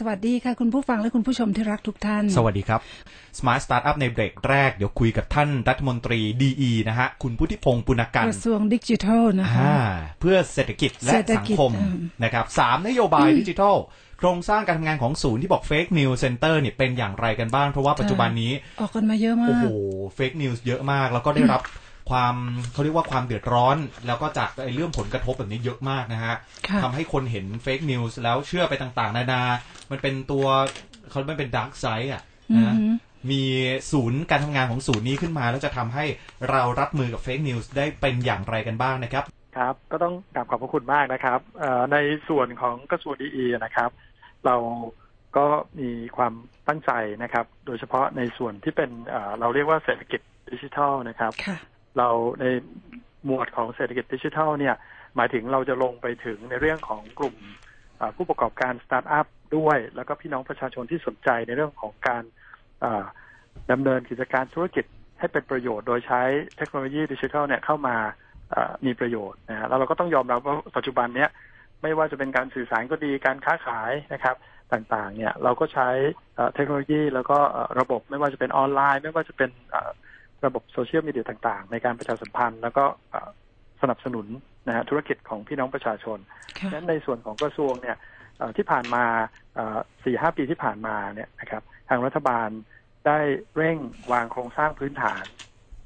สวัสดีค่ะคุณผู้ฟังและคุณผู้ชมที่รักทุกท่าน สวัสดีครับ Smart Startup ในเบรกแรกเดี๋ยวคุยกับท่านรัฐมนตรีดีนะฮะ คุณพุทธิพงศ์ปุณกันกระทรวงดิจิทัลนะคะอ่าเพื่อเศรษฐกิจและเศรษฐสังกิจคมอืมนะครับสามนโยบายดิจิทัลโครงสร้างการทำงานของศูนย์ที่บอก Fake News Center เนี่ยเป็นอย่างไรกันบ้าง เพราะว่าปัจจุบันนี้ ออกกันมาเยอะมาโอ้โหกเฟกนิวส์เยอะมาก แล้วก็ได้รับ ความเขาเรียกว่าความเดือดร้อน แล้วก็จากไอ้เรื่องผลกระทบแบบนี้เยอะมากนะฮะค่ะทำให้คนเห็น fake news แล้วเชื่อไปต่างๆ นานา มันเป็นตัวเขามันเป็น dark side อะอือนะหือมีศูนย์การทำงานของศูนย์นี้ขึ้นมา แล้วจะทำให้เรารับมือกับ fake news ได้เป็นอย่างไรกันบ้างนะครับ ครับ ก็ต้องกราบขอบพระคุณมากนะครับเอ่อในส่วนของกระทรวง DE นะครับ เราก็มีความตั้งใจนะครับ โดยเฉพาะในส่วนที่เป็นเอ่อเราเรียกว่าเศรษฐกิจดิจิทัลนะครับค่ะ เราในหมวดของเศรษฐกิจดิจิทัลเนี่ยหมายถึงเราจะลงไปถึงในเรื่องของกลุ่มผู้ประกอบการสตาร์ทอัพด้วย แล้วก็พี่น้องประชาชนที่สนใจในเรื่องของการเอ่อดำเนินกิจการธุรกิจให้เป็นประโยชน์ โดยใช้เทคโนโลยีดิจิทัลเนี่ยเข้ามามีประโยชน์นะฮะแล้วเราก็ต้องยอมรับว่าปัจจุบันเนี้ยไม่ว่าจะเป็นการสื่อสารก็ดีการค้าขายนะครับต่างๆเนี่ยเราก็ใช้เทคโนโลยีแล้วก็ระบบไม่ว่าจะเป็นออนไลน์ ไม่ว่าจะเป็น ระบบโซเชียลมีเดียต่างๆ ในการประชาสัมพันธ์ แล้วก็เอ่อสนับสนุนนะฮะธุรกิจของพี่น้องประชาชนค่ะฉะนั้นในส่วนของกระทรวงเนี่ยเอ่อที่ผ่านมาสี่ห้าปีที่ผ่านมาเนี่ยนะครับทางรัฐบาลได้เร่งวางโครงสร้างพื้นฐาน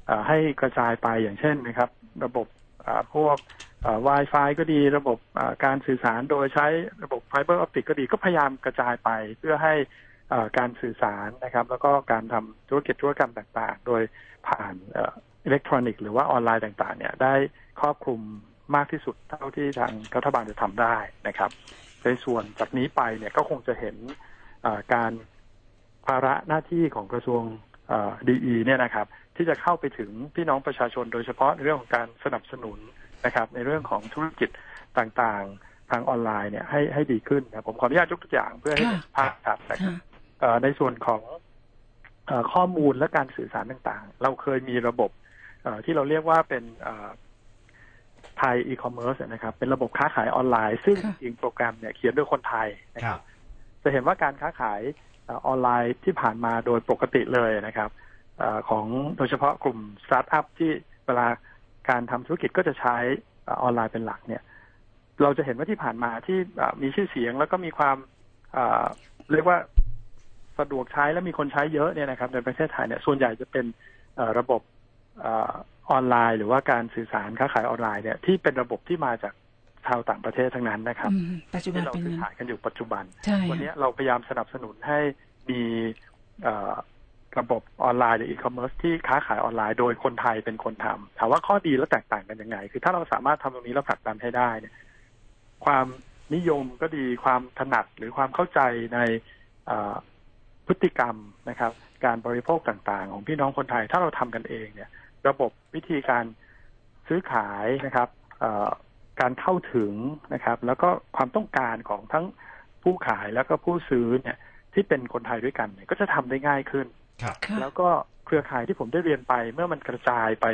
เอ่อให้กระจายไปอย่างเช่นนะครับ ระบบเอ่อพวกเอ่อ Wi-Fi ก็ดีระบบเอ่อการสื่อสารโดยใช้ระบบ fiber optic ก็ดีก็พยายามกระจายไปเพื่อให้เอ่อ การสื่อสารนะครับ แล้วก็การทำธุรกิจธุรกรรมต่างๆ โดยผ่านอิเล็กทรอนิกส์หรือว่าออนไลน์ต่างๆ เนี่ยได้ครอบคลุมมากที่สุดเท่าที่ทางรัฐบาลจะทำได้นะครับ ในส่วนจากนี้ไปเนี่ยก็คงจะเห็นการภาระหน้าที่ของกระทรวง DE เนี่ยนะครับ ที่จะเข้าไปถึงพี่น้องประชาชนโดยเฉพาะในเรื่องของการสนับสนุนนะครับ ในเรื่องของธุรกิจต่างๆ ทางออนไลน์เนี่ยให้ให้ดีขึ้นนะผมขออนุญาตยกตัวอย่างเพื่อให้ภาพครับนะครับ ในส่วนของเออข้อมูลและการสื่อสารต่างๆ เราเคยมีระบบเอ่อที่เราเรียกว่าเป็นไทยอีคอมเมิร์ซนะครับ เป็นระบบค้าขายออนไลน์ ซึ่งค่ะจริงๆโปรแกรมเนี่ยเขียนโดยคนไทยนะคครัรับบจะเห็นว่าการค้าขายเออออนไลน์ที่ผ่านมาโดยปกติเลยนะครับเออของโดยเฉพาะกลุ่มสตาร์ทอัพที่เวลาการทำธุรกิจก็จะใช้เออออนไลน์เป็นหลักเนี่ย เราจะเห็นว่าที่ผ่านมาที่เอ่อมีชื่อเสียงแล้วก็มีความเอ่อเรียกว่า สะดวกใช้และมีคนใช้เยอะเนี่ยนะครับในประเทศไทยเนี่ยส่วนใหญ่จะเป็นเอ่อระบบเออออนไลน์ หรือว่าการสื่อสารค้าขายออนไลน์เนี่ยที่เป็นระบบที่มาจากชาวต่างประเทศทั้งนั้นนะครับอืมปัจจุบันที่เราเป็นซื้องั้นขายกันอยู่ปัจจุบันใช่วันนี้เราพยายามสนับสนุนให้มีเอ่อระบบออนไลน์หรืออีคอมเมิร์ซที่ค้าขายออนไลน์โดยคนไทยเป็นคนทำถามว่าข้อดีและแตกต่างกันยังไง คือถ้าเราสามารถทำตรงนี้แล้วผลักดันให้ได้เนี่ยความนิยมก็ดีความถนัดหรือความเข้าใจในเอ่อ พฤติกรรมนะครับ การบริโภคต่างๆ ของพี่น้องคนไทย ถ้าเราทำกันเองเนี่ย ระบบวิธีการซื้อขายนะครับเอ่อการเข้าถึงนะครับ แล้วก็ความต้องการของทั้งผู้ขายแล้วก็ผู้ซื้อเนี่ย ที่เป็นคนไทยด้วยกันเนี่ยก็จะทำได้ง่ายขึ้นครับค่ะแล้วก็เครือข่ายที่ผมได้เรียนไป เมื่อมันกระจายไป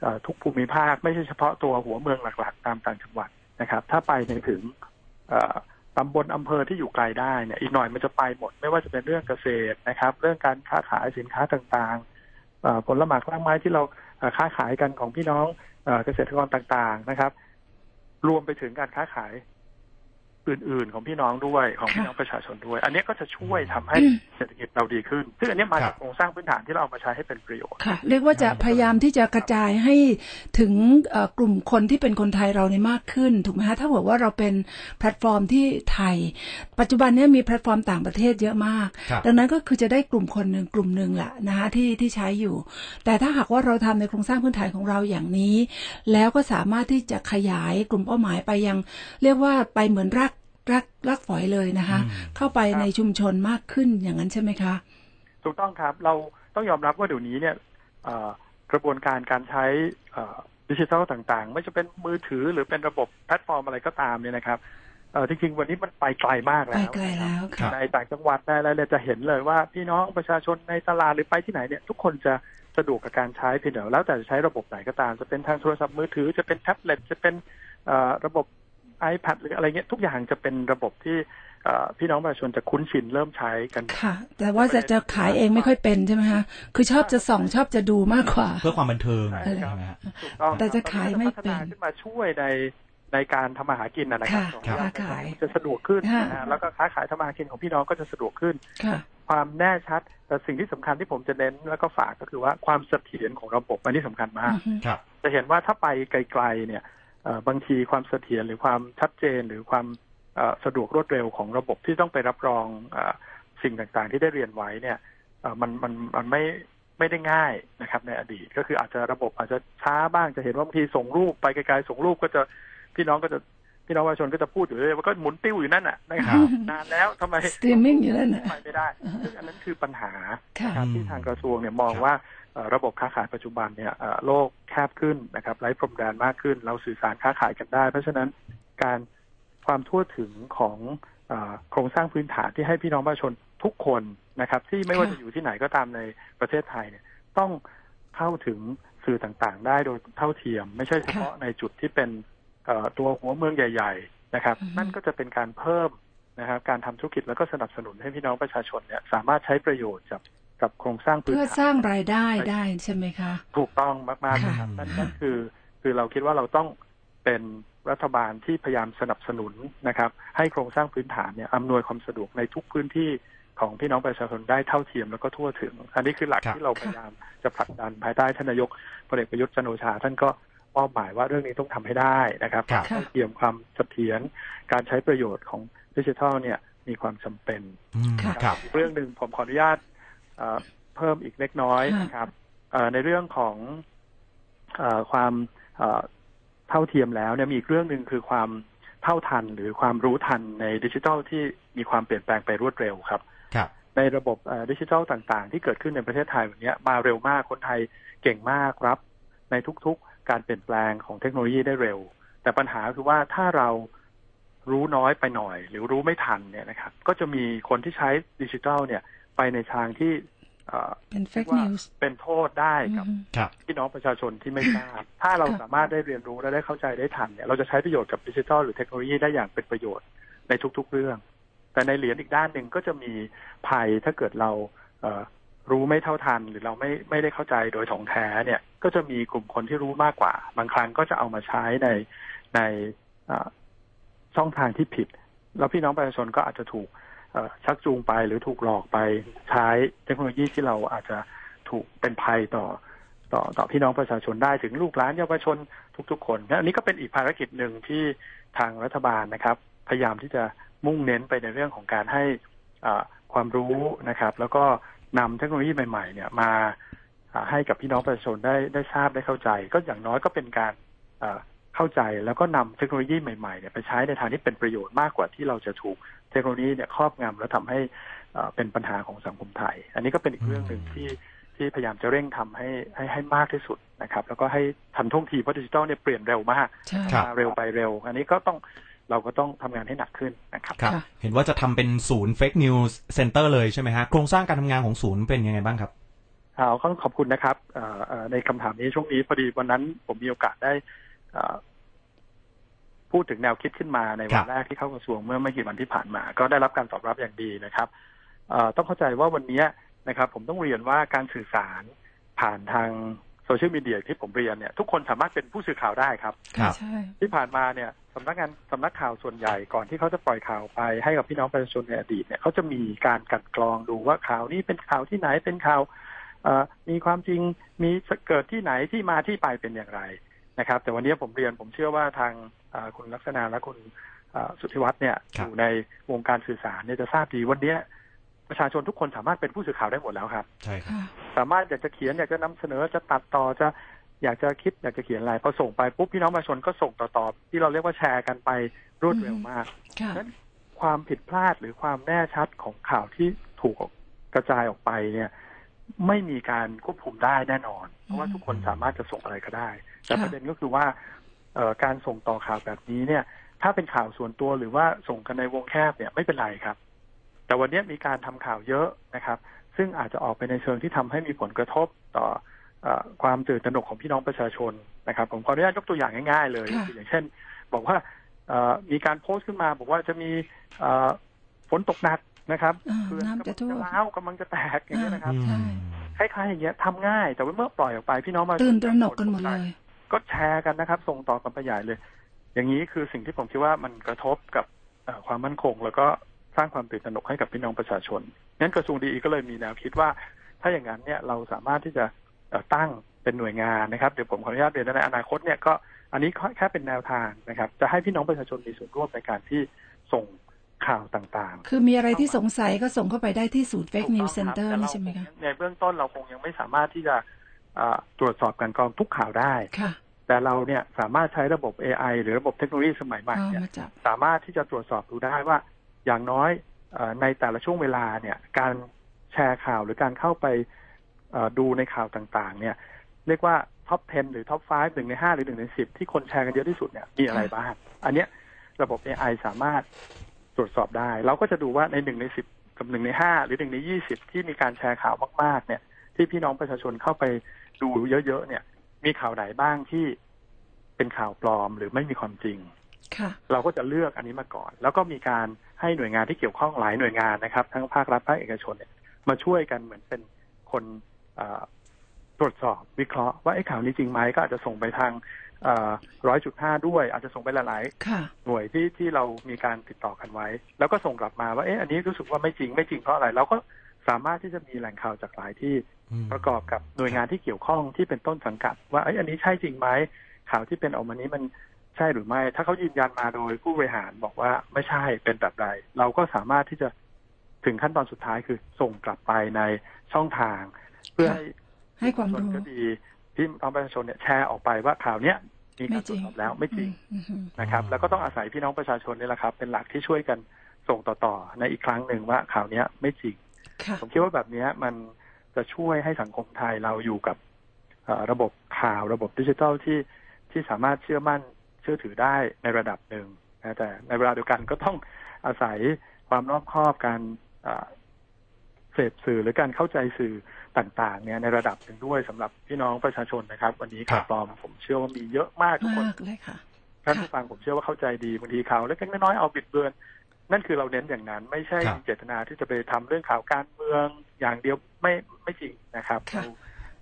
เอ่อทุกภูมิภาค ไม่ใช่เฉพาะตัวหัวเมืองหลัก ๆ ตามต่างจังหวัดนะครับ ถ้าไปในถึงเอ่อ ตำบลอำเภอที่อยู่ไกลได้เนี่ยอีกหน่อยมันจะไปหมด ไม่ว่าจะเป็นเรื่องเกษตรนะครับ เรื่องการค้าขายสินค้าต่างๆผลไม้กล้างไม้ที่เราค้าขายกันของพี่น้องเกษตรกรต่างๆนะครับ รวมไปถึงการค้าขาย อื่น ๆ ของพี่น้องด้วยของพี่น้องประชาชนด้วย อันนี้ก็จะช่วยทำให้อืมเศรษฐกิจเราดีขึ้น ซึ่งอันนี้มาจากครับโครงสร้างพื้นฐานที่เราเอามาใช้ให้เป็นประโยชน์ค่ะเรียกว่าจะพยายามที่จะกระจายให้ถึงเอ่อกลุ่มคนที่เป็นคนไทยเราเนี่ยมากขึ้น ถูกไหมคะถ้าบอกว่าเราเป็นแพลตฟอร์มที่ไทย ปัจจุบันเนี้ยมีแพลตฟอร์มต่างประเทศเยอะมากครับดังนั้นก็คือจะได้กลุ่มคนหนึ่งกลุ่มหนึ่งแหละนะคะที่ที่ใช้อยู่ แต่ถ้าหากว่าเราทำในโครงสร้างพื้นฐานของเราอย่างนี้ แล้วก็สามารถที่จะขยายกลุ่มเป้าหมายไปยัง เรียกว่าไปเหมือนราก รากรากฝอยเลยนะคะอืมเข้าไปในชุมชนมากขึ้นอย่างนั้นใช่ไหมคะ ถูกต้องครับเราต้องยอมรับว่าเดี๋ยวนี้เนี่ยเอ่อกระบวนการการใช้ดิจิทัลต่างๆ ไม่จะเป็นมือถือหรือเป็นระบบแพลตฟอร์มอะไรก็ตามเนี่ยนะครับเอ่อจริงๆ วันนี้มันไปไกลมากไปแล้วไกลแล้วครัค่ะบในต่างจังหวัดในอะไรเนี่ยจะเห็นเลยว่าพี่น้องประชาชนในตลาดหรือไปที่ไหนเนี่ย ทุกคนจะสะดวกกับการใช้เพียงแต่แล้วแต่จะใช้ระบบไหนก็ตาม จะเป็นทางโทรศัพท์มือถือจะเป็นแท็บเล็ตจะเป็นเอ่อระบบ iPad หรืออะไรเงี้ยทุกอย่างจะเป็นระบบที่เอ่อพี่น้องประชาชนจะคุ้นชินเริ่มใช้กันค่ะ แต่ว่าจะจะขายเองไม่ค่อยเป็นใช่ไหมคะคือชอบจะส่องชอบจะดูมากกว่า เพื่อความบันเทิงใช่ใช่ไหมฮะถูกต้องแต่จะขายไม่เป็นพัฒนาขึ้นมาช่วยในในการทำมาหากินนะนะครัค่ะของค้าเราขายจะสะดวกขึ้นค่ะนะฮะแล้วก็ค้าขายทำมาหากินของพี่น้องก็จะสะดวกขึ้นค่ะความแน่ชัด แต่สิ่งที่สำคัญที่ผมจะเน้นแล้วก็ฝากก็คือว่าความเสถียรของระบบอันนี้สำคัญมากอือฮึครับจะเห็นว่าถ้าไปไกลๆเนี่ยเอ่อ บางทีความเสถียรหรือความชัดเจนหรือความเอ่อสะดวกรวดเร็วของระบบที่ต้องไปรับรองเออสิ่งต่างๆ ที่ได้เรียนไว้เนี่ยเอ่อมันมันมันไม่ไม่ได้ง่ายนะครับในอดีต ก็คืออาจจะระบบอาจจะช้าบ้างจะเห็นว่าบางทีส่งรูปไปไกลๆส่งรูปก็จะพี่น้องก็จะพี่น้องประชาชนก็จะพูดอยู่เรื่อยว่าก็หมุนติ้วอยู่นั่นน่ะนะคครัรับบนานแล้วทำไมสตรีมมิ่งอยู่นั่นน่ะไปไม่ได้ซึ่งอันนั้นคือปัญหาค่ะนะครับที่ทางกระทรวงเนี่ยมองว่าเอ่อ ระบบค้าขายปัจจุบันเนี่ยเอ่อโลกแคบขึ้นนะครับไร้พรมแดนมากขึ้น เราสื่อสารค้าขายกันได้ เพราะฉะนั้นการความทั่วถึงของเออโครงสร้างพื้นฐานที่ให้พี่น้องประชาชนทุกคนนะครับ ที่ไม่ว่าค่ะจะอยู่ที่ไหนก็ตามในประเทศไทยเนี่ยต้องเข้าถึงสื่อต่างๆ ได้โดยเท่าเทียม ไม่ใช่เฉพาะในจุดที่เป็นเอ่อตัวหัวเมืองใหญ่ ๆ นะครับอือฮึนั่นก็จะเป็นการเพิ่มนะครับการทำธุรกิจแล้วก็สนับสนุนให้พี่น้องประชาชนเนี่ยสามารถใช้ประโยชน์จาก กับโครงสร้างพื้นเพื่อฐานสร้างรายได้ได้ใช่ไหมคะ ถูกต้องมากๆเลยครับค่ะนั่นนั่นคือ คือเราคิดว่าเราต้องเป็นรัฐบาลที่พยายามสนับสนุนนะครับ ให้โครงสร้างพื้นฐานเนี่ยอำนวยความสะดวกในทุกพื้นที่ของพี่น้องประชาชนได้เท่าเทียมแล้วก็ทั่วถึง อันนี้คือหลักครับที่เราพยายามจะผลักดันภายใต้ท่านนายกพลเอกประยุทธ์จันทร์โอชา ท่านก็มอบหมายว่าเรื่องนี้ต้องทำให้ได้นะครับครับเท่าเทียมความเสถียรการใช้ประโยชน์ของดิจิทัลเนี่ยมีความจำเป็นอืมค่ะครับอีกเรื่องหนึ่งผมขออนุญาต เอ่อเพิ่มอีกเล็กน้อยค่ะนะครับเอ่อในเรื่องของเออความเอ่อเท่าเทียมแล้วเนี่ยมีอีกเรื่องหนึ่งคือความเท่าทันหรือความรู้ทันในดิจิทัลที่มีความเปลี่ยนแปลงไปรวดเร็วครับครับ ในระบบเอ่อดิจิทัลต่างๆ ที่เกิดขึ้นในประเทศไทยวันนี้มาเร็วมากคนไทยเก่งมากรับ ในทุกๆ การเปลี่ยนแปลงของเทคโนโลยีได้เร็ว แต่ปัญหาคือว่าถ้าเรารู้น้อยไปหน่อย หรือรู้ไม่ทันเนี่ยนะครับ ก็จะมีคนที่ใช้ดิจิทัลเนี่ย ไปในทางที่เอ่อเป็นเฟกว่านิวส์เป็นโทษได้กับครับพี่น้องประชาชนที่ไม่ทราบ ถ้าเราค่ะสามารถได้เรียนรู้และได้เข้าใจได้ทันเนี่ยเราจะใช้ประโยชน์กับดิจิทัลหรือเทคโนโลยีได้อย่างเป็นประโยชน์ในทุก ๆ เรื่อง แต่ในเหรียญอีกด้านหนึ่งก็จะมีภัยถ้าเกิดเราเอ่อรู้ไม่เท่าทัน หรือเราไม่ไม่ได้เข้าใจโดยถ่องแท้เนี่ย ก็จะมีกลุ่มคนที่รู้มากกว่า บางครั้งก็จะเอามาใช้ในในเอ่อช่องทางที่ผิด แล้วพี่น้องประชาชนก็อาจจะถูกเอ่อ ชักจูงไปหรือถูกหลอกไปใช้เทคโนโลยีที่เราอาจจะถูกเป็นภัยต่อต่อต่อพี่น้องประชาชนได้ถึงลูกหลานเยาวชนทุก ๆ คนนะอันนี้ก็เป็นอีกภารกิจหนึ่งที่ทางรัฐบาลนะครับ พยายามที่จะมุ่งเน้นไปในเรื่องของการให้ความรู้นะครับ แล้วก็นำเทคโนโลยีใหม่ๆ เนี่ยมาให้กับพี่น้องประชาชนได้ได้ทราบได้เข้าใจ ก็อย่างน้อยก็เป็นการ เข้าใจแล้วก็นำเทคโนโลยีใหม่ๆเนี่ยไปใช้ในทางที่เป็นประโยชน์มากกว่าที่เราจะถูกเทคโนโลยีเนี่ยครอบงำแล้วทำให้อ่าเป็นปัญหาของสังคมไทย อันนี้ก็เป็นอีกเรื่องหนึ่งที่ที่พยายามจะเร่งทำให้ให้ให้มากที่สุดนะครับ แล้วก็ให้ทันท่วงทีเพราะดิจิทัลเนี่ยเปลี่ยนเร็วมากใช่ครับมาเร็วไปเร็ว อันนี้ก็ต้องเราก็ต้องทำงานให้หนักขึ้นนะครับครับค่ะเห็นว่าจะทำเป็นศูนย์ Fake News Center เลยใช่ไหมฮะโครงสร้างการทำงานของศูนย์เป็นยังไงบ้างครับเอาต้องขอบคุณนะครับเอ่อเอ่อในคำถามนี้ช่วงนี้พอดีวันนั้นผมมีโอกาสได้เอ่อ พูดถึงแนวคิดขึ้นมาในครัวันบแรกที่เข้ากระทรวงเมื่อไม่กี่วันที่ผ่านมา ก็ได้รับการตอบรับอย่างดีนะครับเอ่อต้องเข้าใจว่าวันนี้นะครับ ผมต้องเรียนว่าการสื่อสารผ่านทางโซเชียลมีเดียที่ผมเรียนเนี่ยทุกคนสามารถเป็นผู้สื่อข่าวได้ครับครับใช่ที่ผ่านมาเนี่ยสำนักงานสำนักข่าวส่วนใหญ่ก่อนที่เขาจะปล่อยข่าวไปให้กับพี่น้องประชาชนในอดีตเนี่ยเขาจะมีการกลันกรองดูว่าข่าวนี้เป็นข่าวที่ไหนเป็นข่าวเอ่อมีความจริงมีเกิดที่ไหนที่มาที่ไปเป็นอย่างไร นะครับ แต่วันนี้ผมเรียนผมเชื่อว่าทางเอ่อคุณลักษณะและคุณเอ่อสุทธิวัฒน์เนี่ยครัอบยู่ในวงการสื่อสารเนี่ยจะทราบดีวันนี้ประชาชนทุกคนสามารถเป็นผู้สื่อข่าวได้หมดแล้วครับ ใช่ครับค่ะสามารถอยากจะเขียนอยากจะนำเสนอจะตัดต่อจะอยากจะคิดอยากจะเขียนอะไรพอส่งไปปุ๊บพี่น้องประชาชนก็ส่งต่อๆที่เราเรียกว่าแชร์กันไปรวดเร็วมากค่ะนั้นความผิดพลาดหรือความแน่ชัดของข่าวที่ถูกกระจายออกไปเนี่ย ไม่มีการควบคุมได้แน่นอน เพราะว่าทุกคนสามารถจะส่งอะไรก็ได้ แต่ค่ะประเด็นก็คือว่าเอ่อการส่งต่อข่าวแบบนี้เนี่ย ถ้าเป็นข่าวส่วนตัวหรือว่าส่งกันในวงแคบเนี่ยไม่เป็นไรครับ แต่วันนี้มีการทำข่าวเยอะนะครับ ซึ่งอาจจะออกไปในเชิงที่ทำให้มีผลกระทบต่อเออความตื่นตระหนกของพี่น้องประชาชนนะครับ ผมขออนุญาตยกตัวอย่างง่ายๆเลยค่ะคืออย่างเช่น บอกว่าเอเอ่อมีการโพสต์ขึ้นมา บอกว่าจะมีเอ่อฝนตกหนักนะครับอ่าเขื่อนน้ำกำลัจะงท่วจะมร้าวกำลังจะแตกอย่างนี้ยนะครับใช่คล้ายๆอย่างเงี้ยทำง่าย แต่ว่าเมื่อปล่อยออกไปพี่น้องมาตื่นตระหนกกันหมดเลย ก็แชร์กันนะครับ ส่งต่อกันไปใหญ่เลย อย่างนี้คือสิ่งที่ผมคิดว่ามันกระทบกับเอ่อความมั่นคง แล้วก็สร้างความตื่นตระหนกให้กับพี่น้องประชาชนงั้นกระทรวงดีก็เลยมีแนวคิดว่า ถ้าอย่างนั้นเนี่ยเราสามารถที่จะเอ่อตั้งเป็นหน่วยงานนะครับเดี๋ยวผมขออนุญาตเรียนว่าในอนาคตเนี่ยก็อันนี้แค่เป็นแนวทางนะครับ จะให้พี่น้องประชาชนมีส่วนร่วมในการที่ส่งข่าวต่างๆ คือมีอะไรที่สงสัยก็ส่งเข้าไปได้ที่ศูนย์ Fake ถูก News ต้อง Center รับนี่ใช่ไหมแต่คะเรางในเบื้องต้นเราคงยังไม่สามารถที่จะเอ่อ ตรวจสอบการกรองทุกข่าวได้ค่ะแต่เราเนี่ยสามารถใช้ระบบ AI หรือระบบเทคโนโลยีสมัยใหม่เอาเนี่ยมาจับสามารถที่จะตรวจสอบดูได้ว่า อย่างน้อยเอ่อในแต่ละช่วงเวลาเนี่ย การแชร์ข่าวหรือการเข้าไปเอ่อดูในข่าวต่างๆ เนี่ย เรียกว่าท็อป 10 หรือท็อป 5 หนึ่งใน 5 หรือหนึ่งใน 10 ที่คนแชร์กันเยอะที่สุดเนี่ยมีอะไรบ้าง อันเนี้ยระบบ AI สามารถตรวจสอบได้ เราก็จะดูว่าในหนึ่งใน10กับหนึ่งใน5หรือหนึ่งใน20ที่มีการแชร์ข่าวมากๆ เนี่ย ที่พี่น้องประชาชนเข้าไป ดูเยอะๆเนี่ย มีข่าวไหนบ้างที่เป็นข่าวปลอมหรือไม่มีความจริงค่ะเราก็จะเลือกอันนี้มาก่อน แล้วก็มีการให้หน่วยงานที่เกี่ยวข้องหลายหน่วยงานนะครับ ทั้งภาครัฐภาคเอกชนเนี่ยมาช่วยกันเหมือนเป็นคนเอ่อตรวจสอบวิเคราะห์ว่าไอ้ข่าวนี้จริงไหมก็อาจจะส่งไปทางร้อยจุดห้าด้วย อาจจะส่งไปหลายค่ะๆหน่วยที่ที่เรามีการติดต่อกันไว้ แล้วก็ส่งกลับมาว่าเอ๊ะอันนี้รู้สึกว่าไม่จริงไม่จริงเพราะอะไรเราก็ สามารถที่จะมีแหล่งข่าวจากหลายที่ประกอบกับหน่วยงานที่เกี่ยวข้องที่เป็นต้นสังกัด ว่าไอ้ยอันนี้ใช่จริงไหมข่าวที่เป็นออกมานี้มันใช่หรือไม่ ถ้าเขายืนยันมาโดยผู้บริหารบอกว่าไม่ใช่เป็นแบบใดเราก็สามารถที่จะถึงขั้นตอนสุดท้ายคือส่งกลับไปในช่องทาง เพื่อให้ให้ความรู้ก็ดีที่พี่น้องประชาชนเนี่ยแชร์ออกไปว่าข่าวเนี้ยมีการตรวจสอบแล้วไม่จริงอืมอืมนะครับ แล้วก็ต้องอาศัยพี่น้องประชาชนนี่แหละครับ เป็นหลักที่ช่วยกันส่งต่อๆในอีกครั้งหนึ่งว่าข่าวเนี้ยไม่จริงค่ะ ผมคิดว่าแบบเนี้ยมันจะช่วยให้สังคมไทยเราอยู่กับเอ่อระบบข่าวระบบดิจิทัลที่ที่สามารถเชื่อมั่นเชื่อถือได้ในระดับหนึ่งนะแต่ในเวลาเดียวกันก็ต้องอาศัยความรอบคอบการเอ่อเสพสื่อหรือการเข้าใจสื่อต่าง ๆ เนี่ยในระดับหนึ่งด้วยสำหรับพี่น้องประชาชนนะครับ วันนี้ข่าวปลอมผมเชื่อว่ามีเยอะมากทุกคนมากเลยค่ะท่านผู้ฟังผมเชื่อว่าเข้าใจดีบางทีข่าวเล็กๆน้อยๆเอาบิดเบือน นั่นคือเราเน้นอย่างนั้น ไม่ใช่ครับเจตนาที่จะไปทำเรื่องข่าวการเมืองอย่างเดียวไม่ไม่จริงนะครับค่ะเรา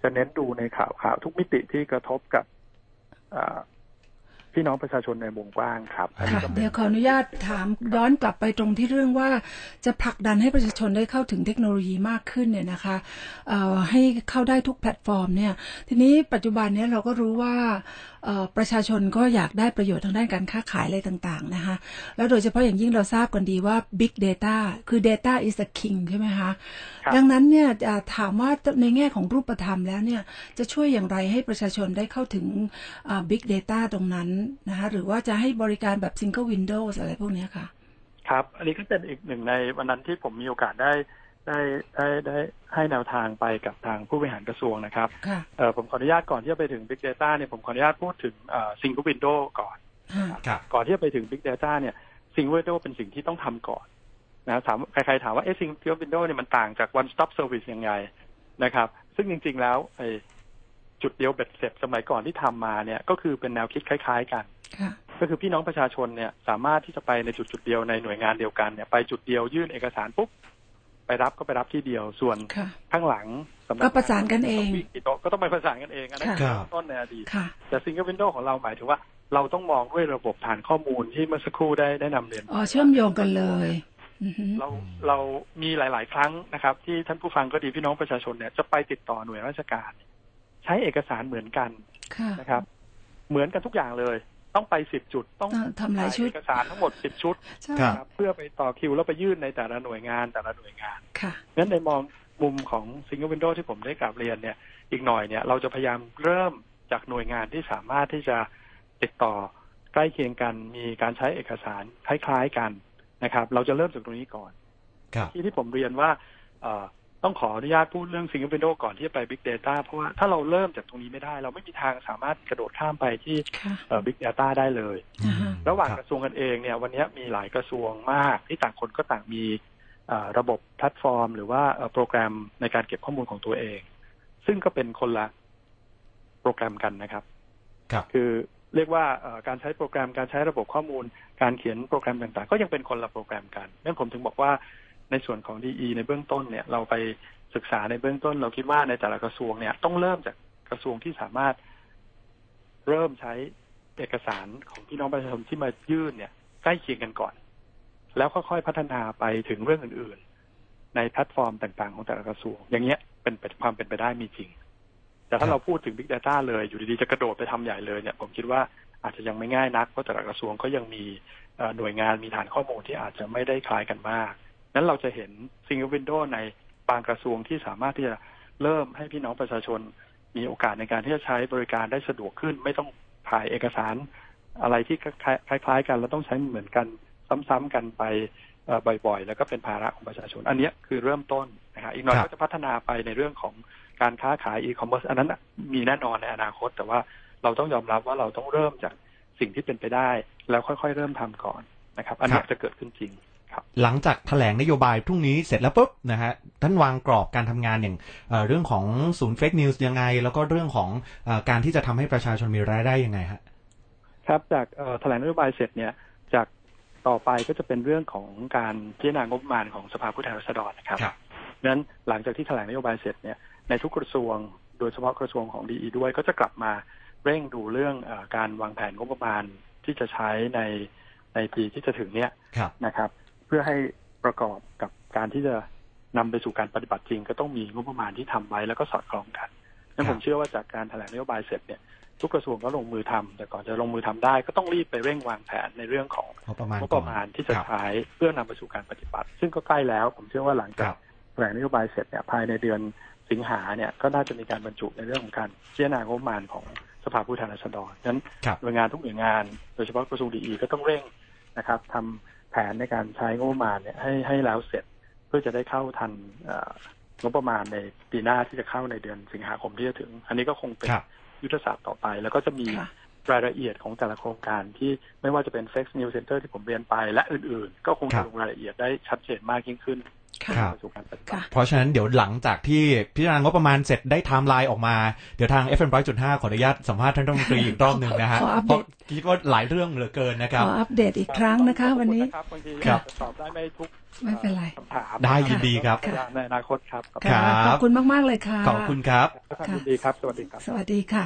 จะเน้นดูในข่าวข่าวทุกมิติที่กระทบกับเอ่อพี่น้องประชาชนในวงกว้างครับอันนี้ค่ะก็ป็นเดี๋ยวขออนุญาตถามย้อนกลับไปตรงที่เรื่องว่าจะผลักดันให้ประชาชนได้เข้าถึงเทคโนโลยีมากขึ้นเนี่ยนะคะเอ่อให้เข้าได้ทุกแพลตฟอร์มเนี่ย ทีนี้ปัจจุบันเนี้เราก็รู้ว่าเอ่อประชาชนก็อยากได้ประโยชน์ทางด้านการค้าขายอะไรต่างๆนะคะแล้วโดยเฉพาะอย่างยิ่งเราทราบกันดีว่า Big Data คือ Data is the king ใช่ไหมคะครับดังนั้นเนี่ยอ่าถามว่าในแง่ของรูปธรรมแล้วเนี่ยจะช่วยอย่างไรให้ประชาชนได้เข้าถึงอ่า Big Data ตรงนั้นนะคะหรือว่าจะให้บริการแบบ Single Windows อะไรพวกเนี้ยค่ะ ครับ อันนี้ก็เป็นอีกหนึ่งในวันนั้นที่ผมมีโอกาสได้ ได้ได้ได้ให้แนวทางไปกับทางผู้บริหารกระทรวงนะครับค่ะเอ่อผมขออนุญาตก่อนที่จะไปถึง Big Data เนี่ยผมขออนุญาตพูดถึงเอ่อ Single Window ก่อนค่ะครับก่อนที่จะไปถึง Big Data เนี่ย Single Window เป็นสิ่งที่ต้องทำก่อนนะถามใครๆถามว่าเอ๊ะ Single Window เนี่ยมันต่างจาก One Stop Service ยังไงนะครับ ซึ่งจริง ๆ แล้วไอ้จุดเดียวเบ็ดเสร็จสมัยก่อนที่ทำมาเนี่ยก็คือเป็นแนวคิดคล้าย ๆ กันค่ะก็คือพี่น้องประชาชนเนี่ยสามารถที่จะไปในจุดจุดๆเดียวในหน่วยงานเดียวกันเนี่ยไปจุดเดียวยื่นเอกสารปุ๊บ ไปรับก็ไปรับที่เดียวส่วนค่ะข้างหลังสำนัก็ประสานกันเองวิ่กี่โต๊ะก็ต้องไปประสานกันเองอันนั้นค่ะคือต้นในอดีตค่ะแต่ซิงเกิลวินโดว์ของเราหมายถึงว่าเราต้องมองด้วยระบบฐานข้อมูลที่เมื่อสักครู่ได้ได้นำเรียนอ๋อเชื่อมโยงกันเลยอือฮึเราเรามีหลาย ๆ ครั้งนะครับ ที่ท่านผู้ฟังก็ดีพี่น้องประชาชนเนี่ยจะไปติดต่อหน่วยราชการ ใช้เอกสารเหมือนกันค่ะนะครับ เหมือนกันทุกอย่างเลย ต้องไปสิบจุดต้องอ่าทำหลายชุดเอกสารทั้งหมดสิบชุดใช่ครับนะครับเพื่อไปต่อคิวแล้วไปยื่นในแต่ละหน่วยงานแต่ละหน่วยงานค่ะงั้นในมองมุมของ Single Window ที่ผมได้กราบเรียนเนี่ย อีกหน่อยเนี่ยเราจะพยายามเริ่มจากหน่วยงานที่สามารถที่จะติดต่อใกล้เคียงกันมีการใช้เอกสารคล้าย ๆกันนะครับ เราจะเริ่มจากตรงนี้ก่อนครับที่ที่ผมเรียนว่าเอ่อ ต้องขออนุญาตพูดเรื่อง Single Window ก่อนที่จะไป Big Data เพราะว่าถ้าเราเริ่มจากตรงนี้ไม่ได้ เราไม่มีทางสามารถกระโดดข้ามไปที่ค่ะเอ่อ Big Data ได้เลยอ่าฮะระหว่างครับกระทรวงกันเองเนี่ย วันนี้มีหลายกระทรวงมาก ที่ต่างคนก็ต่างมีเอ่อระบบแพลตฟอร์ม หรือว่าเอ่อโปรแกรมในการเก็บข้อมูลของตัวเอง ซึ่งก็เป็นคนละโปรแกรมกันนะครับครับคือเรียกว่าเอ่อการใช้โปรแกรมการใช้ระบบข้อมูล การเขียนโปรแกรมต่างๆ ก็ยังเป็นคนละโปรแกรมกันนั่นผมถึงบอกว่า ในส่วนของ DE ในเบื้องต้นเนี่ย เราไปศึกษาในเบื้องต้น เราคิดว่าในแต่ละกระทรวงเนี่ย ต้องเริ่มจากกระทรวงที่สามารถเริ่มใช้เอกสารของพี่น้องประชาชนที่มายื่นเนี่ยใกล้เคียงกันก่อน แล้วค่อยๆพัฒนาไปถึงเรื่องอื่นๆ ในแพลตฟอร์มต่างๆ ของแต่ละกระทรวง อย่างเงี้ยเป็นเป็นความเป็นไปได้มีจริง แต่ถ้าเราพูดถึง Big Data เลยอยู่ดีๆ จะกระโดดไปทำใหญ่เลยเนี่ย ผมคิดว่าอาจจะยังไม่ง่ายนัก เพราะแต่ละกระทรวงก็ยังมีหน่วยงานมีฐานข้อมูลที่อาจจะไม่ได้คล้ายกันมาก นั้นเราจะเห็น Single Window ในบางกระทรวงที่สามารถที่จะเริ่มให้พี่น้องประชาชนมีโอกาสในการที่จะใช้บริการได้สะดวกขึ้น ไม่ต้องถ่ายเอกสารอะไรที่คล้ายๆ กันแล้วต้องใช้เหมือนกันซ้ำๆกันไปบ่อยๆ แล้วก็เป็นภาระของประชาชน อันนี้คือเริ่มต้นนะฮะอีกหน่อยก็จะพัฒนาไปในเรื่องของการค้าขายอีคอมเมิร์ซอันนั้นมีแน่นอนในอนาคต แต่ว่าเราต้องยอมรับว่าเราต้องเริ่มจากสิ่งที่เป็นไปได้ แล้วค่อยๆ เริ่มทำก่อนนะครับ อันนี้จะเกิดขึ้นจริง หลังจากแถลงนโยบายพรุ่งนี้เสร็จแล้วปุ๊บนะฮะท่านวางกรอบการทำงานอย่างเอ่อเรื่องของศูนย์ fake news ยังไง แล้วก็เรื่องของเออการที่จะทำให้ประชาชนมีรายได้ยังไงฮะครับจากเอ่อแถลงนโยบายเสร็จเนี่ยจากต่อไปก็จะเป็นเรื่องของการพิจารณางบประมาณของสภาผู้แทนราษฎรนะครับครับดังนั้นหลังจากที่แถลงนโยบายเสร็จเนี่ยในทุกกระทรวง โดยเฉพาะกระทรวงของดีด้วยก็จะกลับมาเร่งดูเรื่องเออการวางแผนงบประมาณที่จะใช้ในในปีที่จะถึงเนี่ยครับนะครับ เพื่อให้ประกอบกับการที่จะนำไปสู่การปฏิบัติจริง ก็ต้องมีงบประมาณที่ทำไว้แล้วก็สอดคล้องกันนั้นผมเชื่อว่าจากการแถลงนโยบายเสร็จเนี่ยทุกกระทรวงก็ลงมือทำแต่ก่อนจะลงมือทำได้ ก็ต้องรีบไปเร่งวางแผนในเรื่องของงบประมาณงบก่ปอนระมาณที่จะครับใช้เพื่อนำไปสู่การปฏิบัติ ซึ่งก็ใกล้แล้ว ผมเชื่อว่าหลังคจากรับแถลงนโยบายเสร็จเนี่ยภายในเดือนสิงหาเนี่ยก็น่าจะมีการบรรจุในเรื่องของการพิจารณางบประมาณของสภาผู้แทนราษฎรฉะนั้นครับหน่วยงานทุกหน่วยงาน โดยเฉพาะกระทรวงดีก็ต้องเร่งนะครับทำ แผนในการใช้งบประมาณเนี่ยให้ให้แล้วเสร็จเพื่อจะได้เข้าทันเอ่องบประมาณในปีหน้าที่จะเข้าในเดือนสิงหาคมที่จะถึง อันนี้ก็คงเป็นครับยุทธศาสตร์ต่อไป แล้วก็จะมีค่ะรายละเอียดของแต่ละโครงการที่ไม่ว่าจะเป็น Fake News Center ที่ผมเรียนไปและอื่นๆ ก็คงจะครับลงรายละเอียดได้ชัดเจนมากยิ่งขึ้น ค่ะครับสู่การปฏิบัค่ะ เพราะฉะนั้นเดี๋ยวหลังจากที่พิจารณางบประมาณเสร็จได้ไทม์ไลน์ออกมา เดี๋ยวทาง FM 100.5 ขออนุญาตสัมภาษณ์ท่านรัฐมนตรีอีกรอบหนึ่งนะฮะขออัปเพราะคิดว่าหลายเรื่องเหลือเกินนะครับ ขออัปเดอีกครั้งนะคะ วันนี้ขอบคุณนะครับบางทีครับตอบได้ไม่ทุกไม่เป็นไรคำถามได้ยินดีครับค่ะในอนาคตครับครับ ขอบคุณมาก ๆ เลยค่ะ ขอบคุณครับขอบคุณดีครับ สวัสดีครับ สวัสดีค่ะ